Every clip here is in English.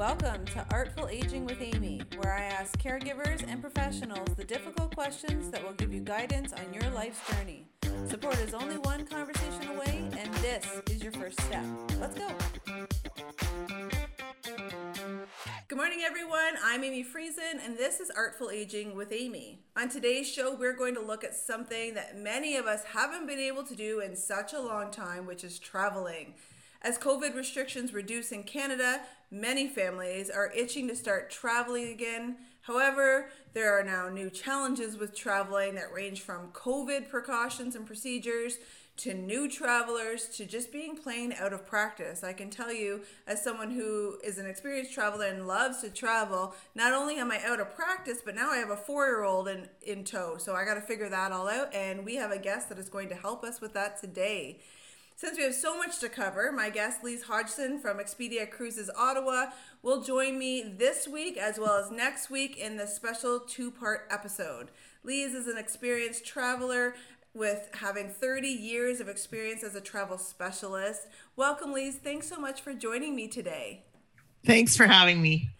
Welcome to Artful Aging with Amy, where I ask caregivers and professionals the difficult questions that will give you guidance on your life's journey. Support is only one conversation away, and this is your first step. Let's go. Good morning, everyone. I'm Amy Friesen, and this is Artful Aging with Amy. On today's show, we're going to look at something that many of us haven't been able to do in such a long time, which is traveling. As COVID restrictions reduce in Canada, many families are itching to start traveling again. However, there are now new challenges with traveling that range from COVID precautions and procedures to new travelers to just being plain out of practice. I can tell you, as someone who is an experienced traveler and loves to travel, not only am I out of practice, but now I have a four year old in, in tow. So I got to figure that all out. And we have a guest that is going to help us with that today. Since we have so much to cover, my guest Lise Hodgson from Expedia Cruises Ottawa will join me this week as well as next week in the special two part episode. Lise is an experienced traveler with having 30 years of experience as a travel specialist. Welcome, Lise. Thanks so much for joining me today. Thanks for having me.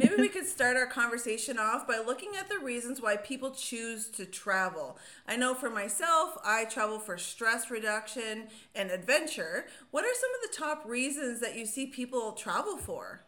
Maybe we could start our conversation off by looking at the reasons why people choose to travel. I know for myself, I travel for stress reduction and adventure. What are some of the top reasons that you see people travel for?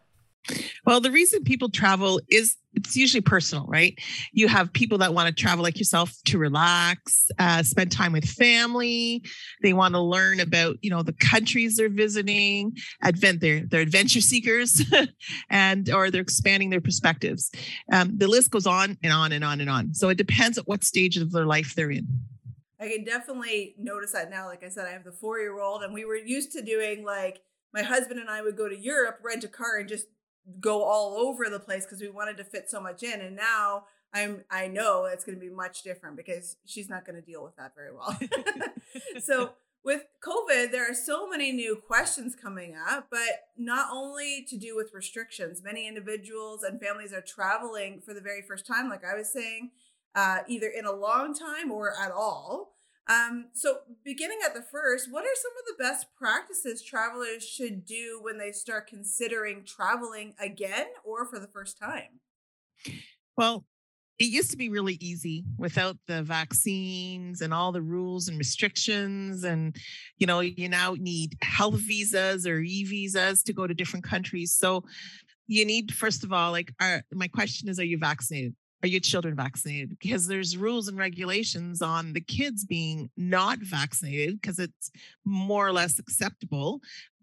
Well, the reason people travel is it's usually personal, right? You have people that want to travel like yourself to relax, uh, spend time with family. They want to learn about, you know, the countries they're visiting. Advent, they're they're adventure seekers, and or they're expanding their perspectives. Um, the list goes on and on and on and on. So it depends at what stage of their life they're in. I can definitely notice that now. Like I said, I have the four year old, and we were used to doing like my husband and I would go to Europe, rent a car, and just go all over the place because we wanted to fit so much in. And now I'm I know it's going to be much different because she's not going to deal with that very well. so with COVID, there are so many new questions coming up, but not only to do with restrictions. Many individuals and families are traveling for the very first time, like I was saying, uh, either in a long time or at all. Um, so, beginning at the first, what are some of the best practices travelers should do when they start considering traveling again or for the first time? Well, it used to be really easy without the vaccines and all the rules and restrictions and you know you now need health visas or e-visas to go to different countries so you need first of all like are, my question is are you vaccinated are your children vaccinated? Because there's rules and regulations on the kids being not vaccinated because it's more or less acceptable.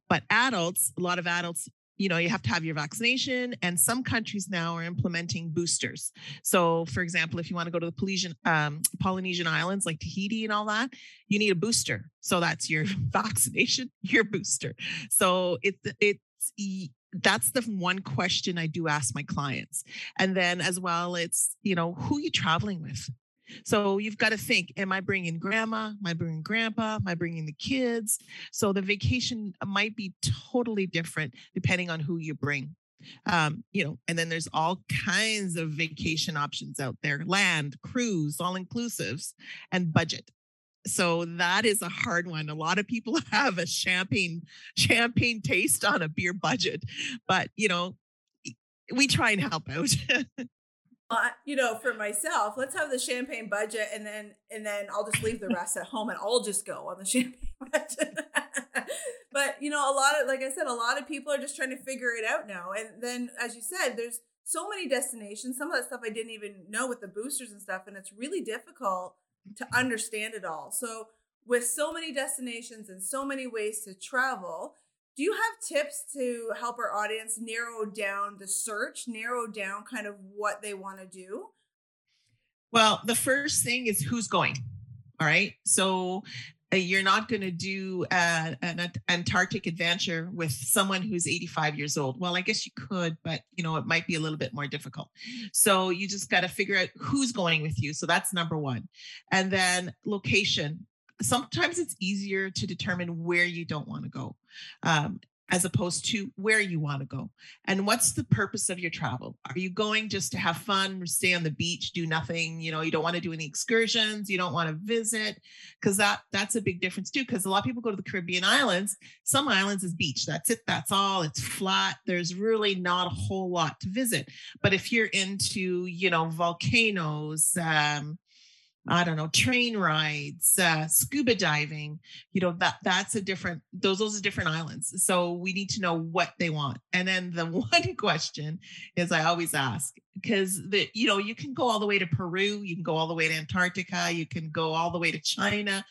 But adults, a lot of adults, you know, you have to have your vaccination, and some countries now are implementing boosters. So, for example, if you want to go to the Polynesian, um, Polynesian islands like Tahiti and all that, you need a booster. So that's your vaccination, your booster. So it, it's that's the one question I do ask my clients. And then as well, it's, you know, who you traveling with? So you've got to think, am I bringing grandma? Am I bringing grandpa? Am I bringing the kids? So the vacation might be totally different depending on who you bring. Um, you know, and then there's all kinds of vacation options out there, land, cruise, all inclusives and budget so that is a hard one. A lot of people have a champagne champagne taste on a beer budget, but you know, we try and help out. you know, for myself, let's have the champagne budget, and then and then I'll just leave the rest at home, and I'll just go on the champagne budget. but you know, a lot of like I said, a lot of people are just trying to figure it out now. And then, as you said, there's so many destinations. Some of that stuff I didn't even know with the boosters and stuff, and it's really difficult to understand it all. So, with so many destinations and so many ways to travel, do you have tips to help our audience narrow down the search, narrow down kind of what they want to do? Well, the first thing is who's going. All right. So you're not going to do uh, an Antarctic adventure with someone who's 85 years old. Well, I guess you could, but you know it might be a little bit more difficult. So you just got to figure out who's going with you. So that's number one, and then location. Sometimes it's easier to determine where you don't want to go. Um, as opposed to where you want to go. And what's the purpose of your travel? Are you going just to have fun stay on the beach do nothing you know you don't want to do any excursions you don't want to visit? Because that that's a big difference too because a lot of people go to the caribbean islands. Some islands is beach that's it that's all it's flat there's really not a whole lot to visit. But if you're into you know volcanoes um, I don't know, train rides, uh, scuba diving, you know, that that's a different, those, those are different islands. So we need to know what they want. And then the one question is I always ask, because the, you know, you can go all the way to Peru, you can go all the way to Antarctica, you can go all the way to China,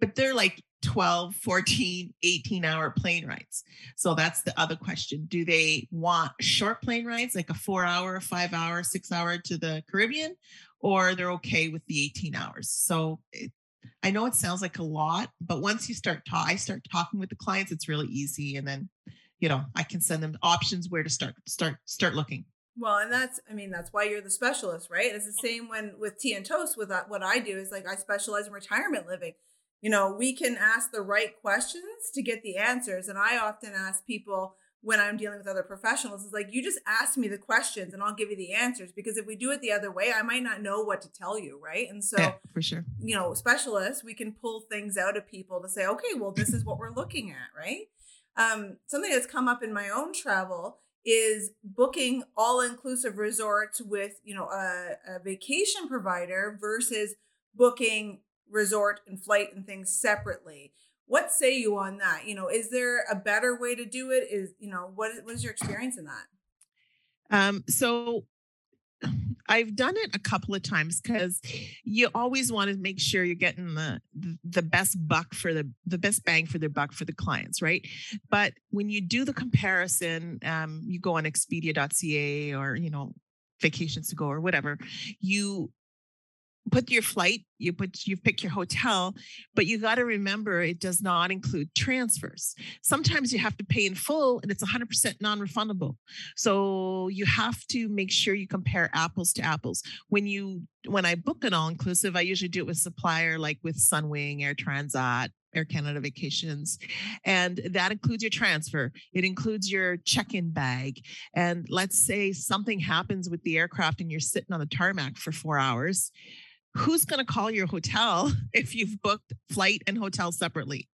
but they're like 12, 14, 18 hour plane rides. So that's the other question. Do they want short plane rides, like a four hour, five hour, six hour to the Caribbean? or they're okay with the 18 hours. So it, I know it sounds like a lot, but once you start ta- I start talking with the clients, it's really easy. And then, you know, I can send them options where to start, start, start looking. Well, and that's, I mean, that's why you're the specialist, right? It's the same when with tea and toast with that, what I do is like, I specialize in retirement living. You know, we can ask the right questions to get the answers. And I often ask people, when I'm dealing with other professionals is like, you just ask me the questions and I'll give you the answers. Because if we do it the other way, I might not know what to tell you. Right. And so, yeah, for sure, you know, specialists, we can pull things out of people to say, okay, well, this is what we're looking at. Right. Um, something that's come up in my own travel is booking all inclusive resorts with, you know, a, a vacation provider versus booking resort and flight and things separately. What say you on that? You know is there a better way to do it? Is you know what what is your experience in that? Um so I've done it a couple of times because you always want to make sure you're getting the the best buck for the the best bang for their buck for the clients, right? But when you do the comparison, um, you go on Expedia.ca or you know vacations to go or whatever, you put your flight, you put you pick your hotel, but you got to remember it does not include transfers. Sometimes you have to pay in full and it's 100% non-refundable. So you have to make sure you compare apples to apples. When you when I book an all-inclusive, I usually do it with supplier like with Sunwing, Air Transat, Air Canada Vacations. And that includes your transfer, it includes your check in bag. And let's say something happens with the aircraft and you're sitting on the tarmac for four hours who's going to call your hotel if you've booked flight and hotel separately?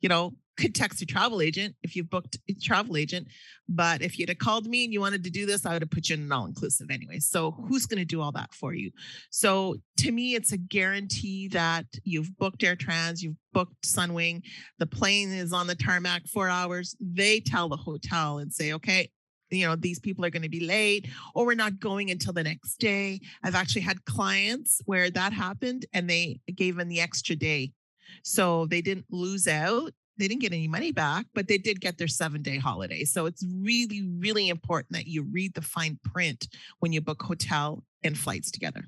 You know, could text your travel agent if you've booked a travel agent. But if you'd have called me and you wanted to do this, I would have put you in an all inclusive anyway. So who's going to do all that for you? So to me, it's a guarantee that you've booked Air Trans, you've booked Sunwing, the plane is on the tarmac four hours. They tell the hotel and say, okay, you know these people are going to be late or we're not going until the next day. I've actually had clients where that happened and they gave them the extra day. So they didn't lose out. They didn't get any money back but they did get their seven day holiday. So it's really really important that you read the fine print when you book hotel and flights together.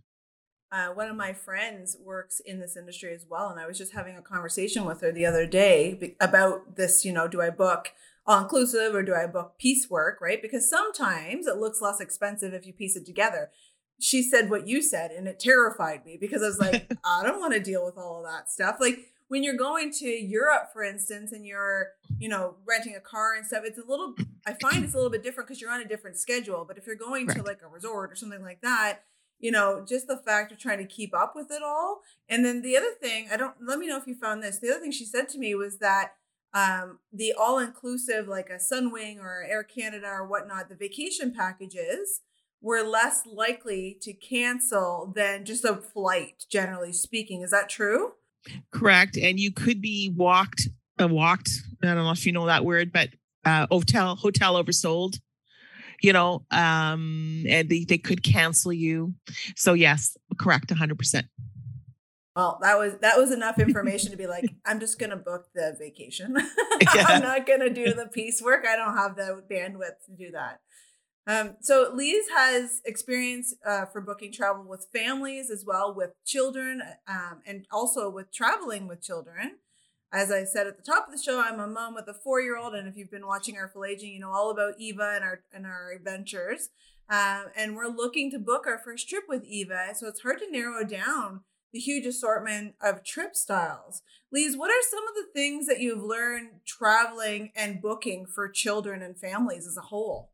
Uh, one of my friends works in this industry as well and i was just having a conversation with her the other day about this you know do i book all inclusive or do I book piecework, right? Because sometimes it looks less expensive if you piece it together. She said what you said, and it terrified me because I was like, I don't want to deal with all of that stuff. Like when you're going to Europe, for instance, and you're, you know, renting a car and stuff, it's a little, I find it's a little bit different because you're on a different schedule. But if you're going right. to like a resort or something like that, you know, just the fact of trying to keep up with it all. And then the other thing, I don't, let me know if you found this. The other thing she said to me was that um, the all inclusive, like a Sunwing or Air Canada or whatnot, the vacation packages were less likely to cancel than just a flight, generally speaking. Is that true? Correct. And you could be walked, uh, walked. I don't know if you know that word, but uh, hotel hotel oversold. You know, um, and they, they could cancel you. So yes, correct, hundred percent. Well, that was that was enough information to be like, I'm just gonna book the vacation. Yeah. I'm not gonna do the piecework. I don't have the bandwidth to do that. Um, so Lise has experience uh, for booking travel with families as well, with children, um, and also with traveling with children. As I said at the top of the show, I'm a mom with a four-year-old, and if you've been watching Artful Aging, you know all about Eva and our and our adventures. Um, and we're looking to book our first trip with Eva, so it's hard to narrow down the huge assortment of trip styles. Lise, what are some of the things that you've learned traveling and booking for children and families as a whole?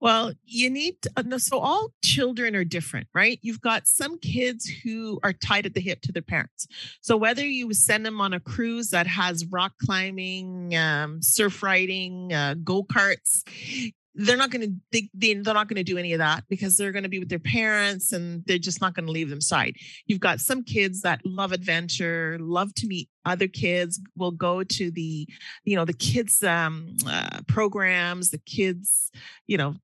Well, you need to, uh, so all children are different, right? You've got some kids who are tied at the hip to their parents. So whether you send them on a cruise that has rock climbing, um, surf riding, uh, go karts, they're not going to they, they, they're not going to do any of that because they're going to be with their parents and they're just not going to leave them side. You've got some kids that love adventure love to meet other kids will go to the you know the kids um uh, programs the kids you know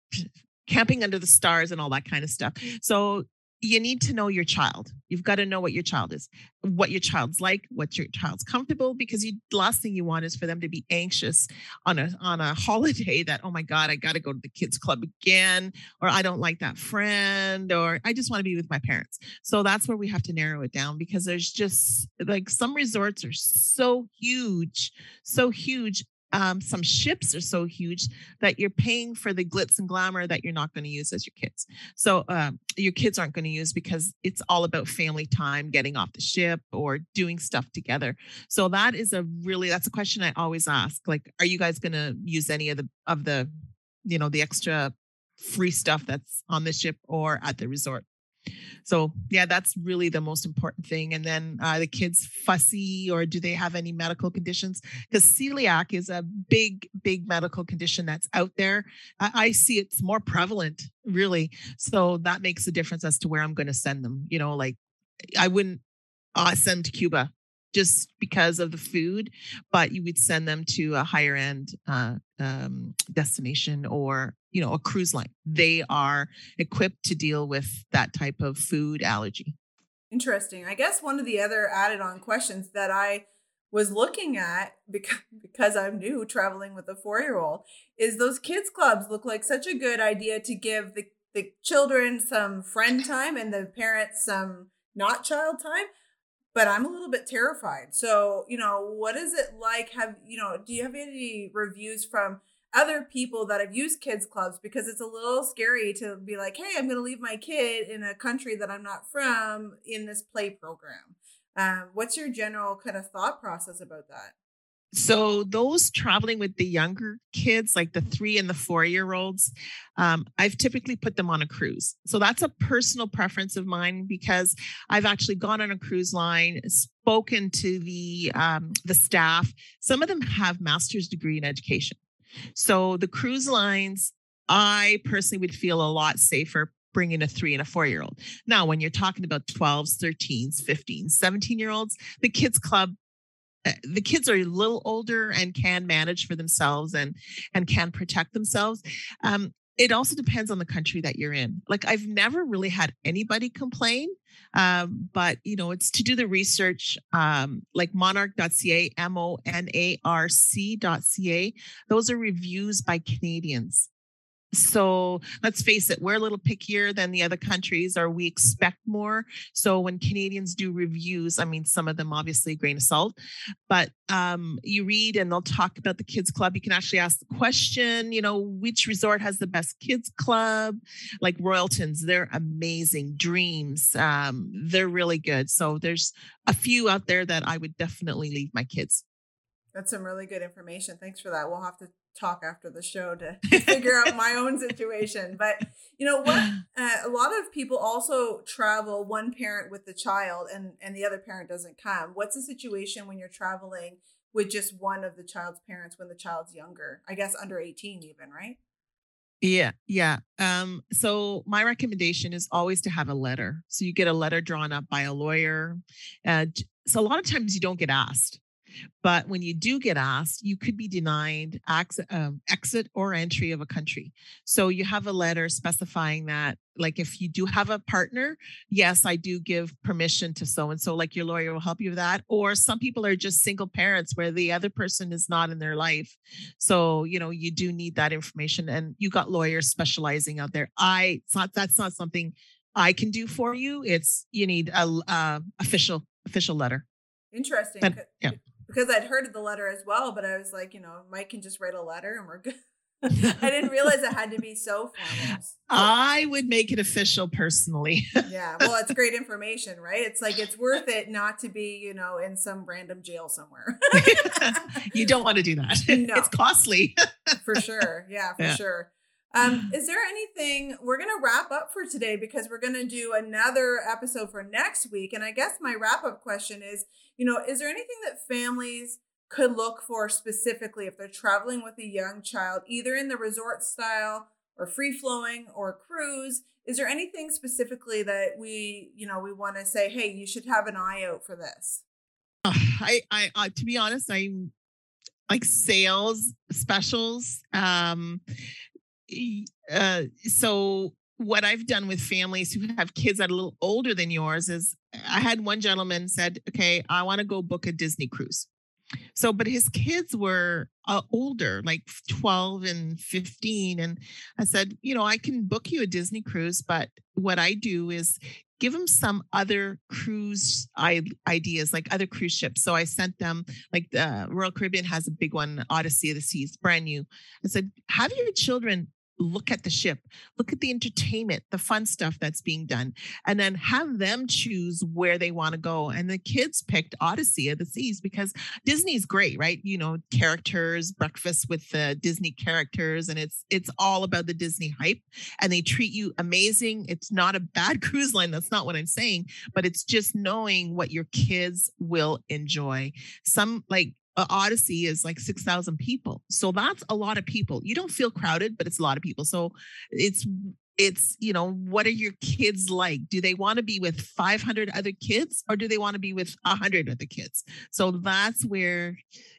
camping under the stars and all that kind of stuff. So you need to know your child. You've got to know what your child is, what your child's like, what your child's comfortable, because you, the last thing you want is for them to be anxious on a on a holiday that, oh my God, I got to go to the kids club again, or I don't like that friend, or I just want to be with my parents. So that's where we have to narrow it down because there's just like some resorts are so huge, so huge um, some ships are so huge that you're paying for the glitz and glamour that you're not going to use as your kids. So uh, your kids aren't going to use because it's all about family time, getting off the ship or doing stuff together. So that is a really that's a question I always ask. Like, are you guys going to use any of the of the you know the extra free stuff that's on the ship or at the resort? So yeah, that's really the most important thing. And then uh, the kids fussy or do they have any medical conditions? Because celiac is a big, big medical condition that's out there. I, I see it's more prevalent, really. So that makes a difference as to where I'm going to send them. You know, like I wouldn't uh, send to Cuba just because of the food, but you would send them to a higher end uh, um, destination or you know a cruise line. They are equipped to deal with that type of food allergy. Interesting. I guess one of the other added on questions that I was looking at because because I'm new traveling with a four year old is those kids clubs look like such a good idea to give the the children some friend time and the parents some not child time but I'm a little bit terrified. So, you know, what is it like? Have, you know, do you have any reviews from other people that have used kids clubs? Because it's a little scary to be like, hey, I'm going to leave my kid in a country that I'm not from in this play program. Um, what's your general kind of thought process about that? so those traveling with the younger kids like the three and the four year olds um, i've typically put them on a cruise so that's a personal preference of mine because i've actually gone on a cruise line spoken to the um, the staff some of them have master's degree in education so the cruise lines i personally would feel a lot safer bringing a three and a four year old. Now, when you're talking about 12s, 13s, 15s, 17 year olds, the kids club uh, the kids are a little older and can manage for themselves and and can protect themselves um, it also depends on the country that you're in. Like i've never really had anybody complain um, but you know it's to do the research um, like monarc.ca m-o-n-a-r-c.ca those are reviews by canadians so let's face it, we're a little pickier than the other countries, or we expect more. So when Canadians do reviews, I mean, some of them obviously grain of salt, but um, you read and they'll talk about the kids club. You can actually ask the question, you know, which resort has the best kids club? Like Royalton's, they're amazing. Dreams, um, they're really good. So there's a few out there that I would definitely leave my kids. That's some really good information. Thanks for that. We'll have to talk after the show to figure out my own situation. But you know what? Uh, a lot of people also travel one parent with the child, and and the other parent doesn't come. What's the situation when you're traveling with just one of the child's parents when the child's younger? I guess under eighteen, even right? Yeah, yeah. Um, so my recommendation is always to have a letter. So you get a letter drawn up by a lawyer. Uh, so a lot of times you don't get asked. But when you do get asked, you could be denied exit, um, exit or entry of a country. So you have a letter specifying that, like, if you do have a partner, yes, I do give permission to so and so, like your lawyer will help you with that. Or some people are just single parents where the other person is not in their life. So, you know, you do need that information. And you got lawyers specializing out there. I, it's not, that's not something I can do for you. It's, you need a uh, official, official letter. Interesting. But, yeah because I'd heard of the letter as well, but I was like, you know, Mike can just write a letter and we're good. I didn't realize it had to be so formal. I would make it official personally. yeah. Well, it's great information, right? It's like it's worth it not to be, you know, in some random jail somewhere. you don't want to do that. No. It's costly. for sure. Yeah, for yeah. sure. Um, is there anything we're going to wrap up for today because we're going to do another episode for next week? And I guess my wrap up question is, you know, is there anything that families could look for specifically if they're traveling with a young child, either in the resort style or free flowing or cruise? Is there anything specifically that we, you know, we want to say, hey, you should have an eye out for this? I, I, uh, to be honest, I like sales specials. Um, uh, so what I've done with families who have kids that are a little older than yours is I had one gentleman said, okay, I want to go book a Disney cruise. So, but his kids were uh, older, like 12 and 15. And I said, you know, I can book you a Disney cruise, but what I do is give them some other cruise ideas, like other cruise ships. So I sent them, like the Royal Caribbean has a big one, Odyssey of the Seas, brand new. I said, have your children look at the ship, look at the entertainment, the fun stuff that's being done, and then have them choose where they want to go. And the kids picked Odyssey of the Seas because Disney's great, right? You know, characters, breakfast with the Disney characters, and it's it's all about the Disney hype. And they treat you amazing. It's not a bad cruise line. That's not what I'm saying, but it's just knowing what your kids will enjoy. Some like Odyssey is like 6,000 people. So that's a lot of people. You don't feel crowded, but it's a lot of people. So it's it's you know what are your kids like do they want to be with 500 other kids or do they want to be with 100 other kids so that's where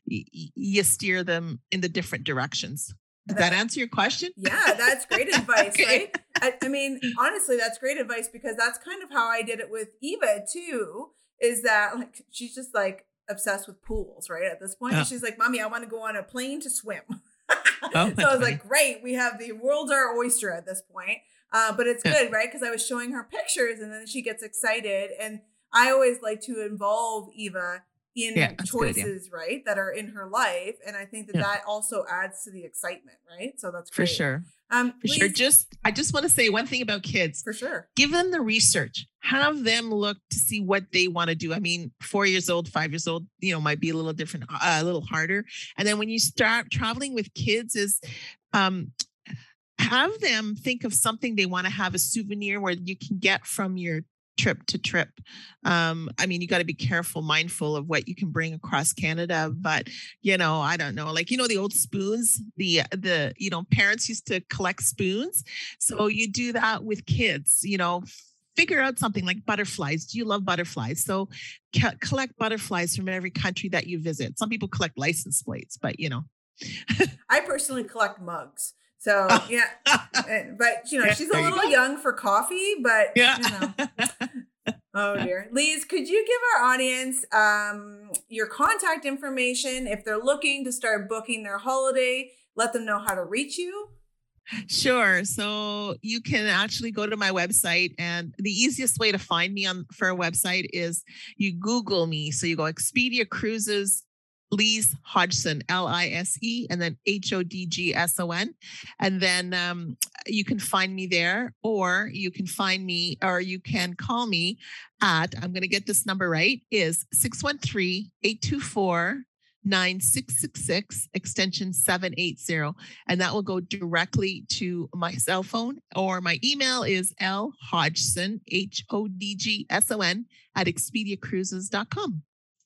y- you steer them in the different directions does that, that answer your question yeah that's great advice okay. right I, I mean honestly that's great advice because that's kind of how i did it with eva too is that like she's just like obsessed with pools, right? At this point, she's like, "Mommy, I want to go on a plane to swim." oh, so I was like, "Great, we have the world's our oyster at this point." Uh, but it's good, right? Because I was showing her pictures, and then she gets excited, and I always like to involve Eva in yeah, choices, right, that are in her life, and I think that yeah. that also adds to the excitement, right? So that's great. for sure. Um, for sure. Just I just want to say one thing about kids. For sure. Give them the research. Have them look to see what they want to do. I mean, four years old, five years old, you know, might be a little different, uh, a little harder. And then when you start traveling with kids, is um, have them think of something they want to have a souvenir where you can get from your trip to trip. Um, I mean, you got to be careful, mindful of what you can bring across Canada. But you know, I don't know, like you know, the old spoons. The the you know, parents used to collect spoons, so you do that with kids. You know, figure out something like butterflies. Do you love butterflies? So c- collect butterflies from every country that you visit. Some people collect license plates, but you know. I personally collect mugs. So yeah, but you know, she's a little you young for coffee, but yeah. You know. oh dear. Lise, could you give our audience um, your contact information if they're looking to start booking their holiday? Let them know how to reach you. Sure. So you can actually go to my website, and the easiest way to find me on for a website is you Google me. So you go Expedia Cruises Lise Hodgson, L I S E, and then H O D G S O N. And then um, you can find me there, or you can find me, or you can call me at, I'm going to get this number right, is 613 824 9666 extension 780 and that will go directly to my cell phone or my email is l hodgson h-o-d-g-s-o-n at expediacruises.com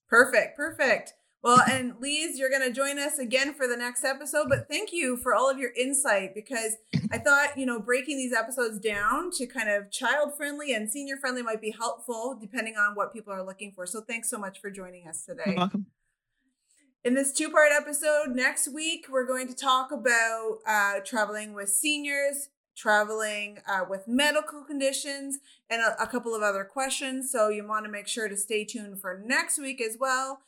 perfect perfect well, and Lise, you're going to join us again for the next episode. But thank you for all of your insight because I thought, you know, breaking these episodes down to kind of child friendly and senior friendly might be helpful depending on what people are looking for. So thanks so much for joining us today. You're welcome. In this two part episode, next week, we're going to talk about uh, traveling with seniors, traveling uh, with medical conditions, and a, a couple of other questions. So you want to make sure to stay tuned for next week as well.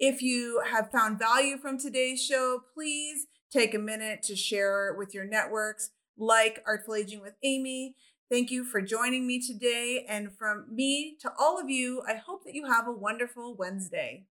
If you have found value from today's show, please take a minute to share with your networks, like Artful Aging with Amy. Thank you for joining me today. And from me to all of you, I hope that you have a wonderful Wednesday.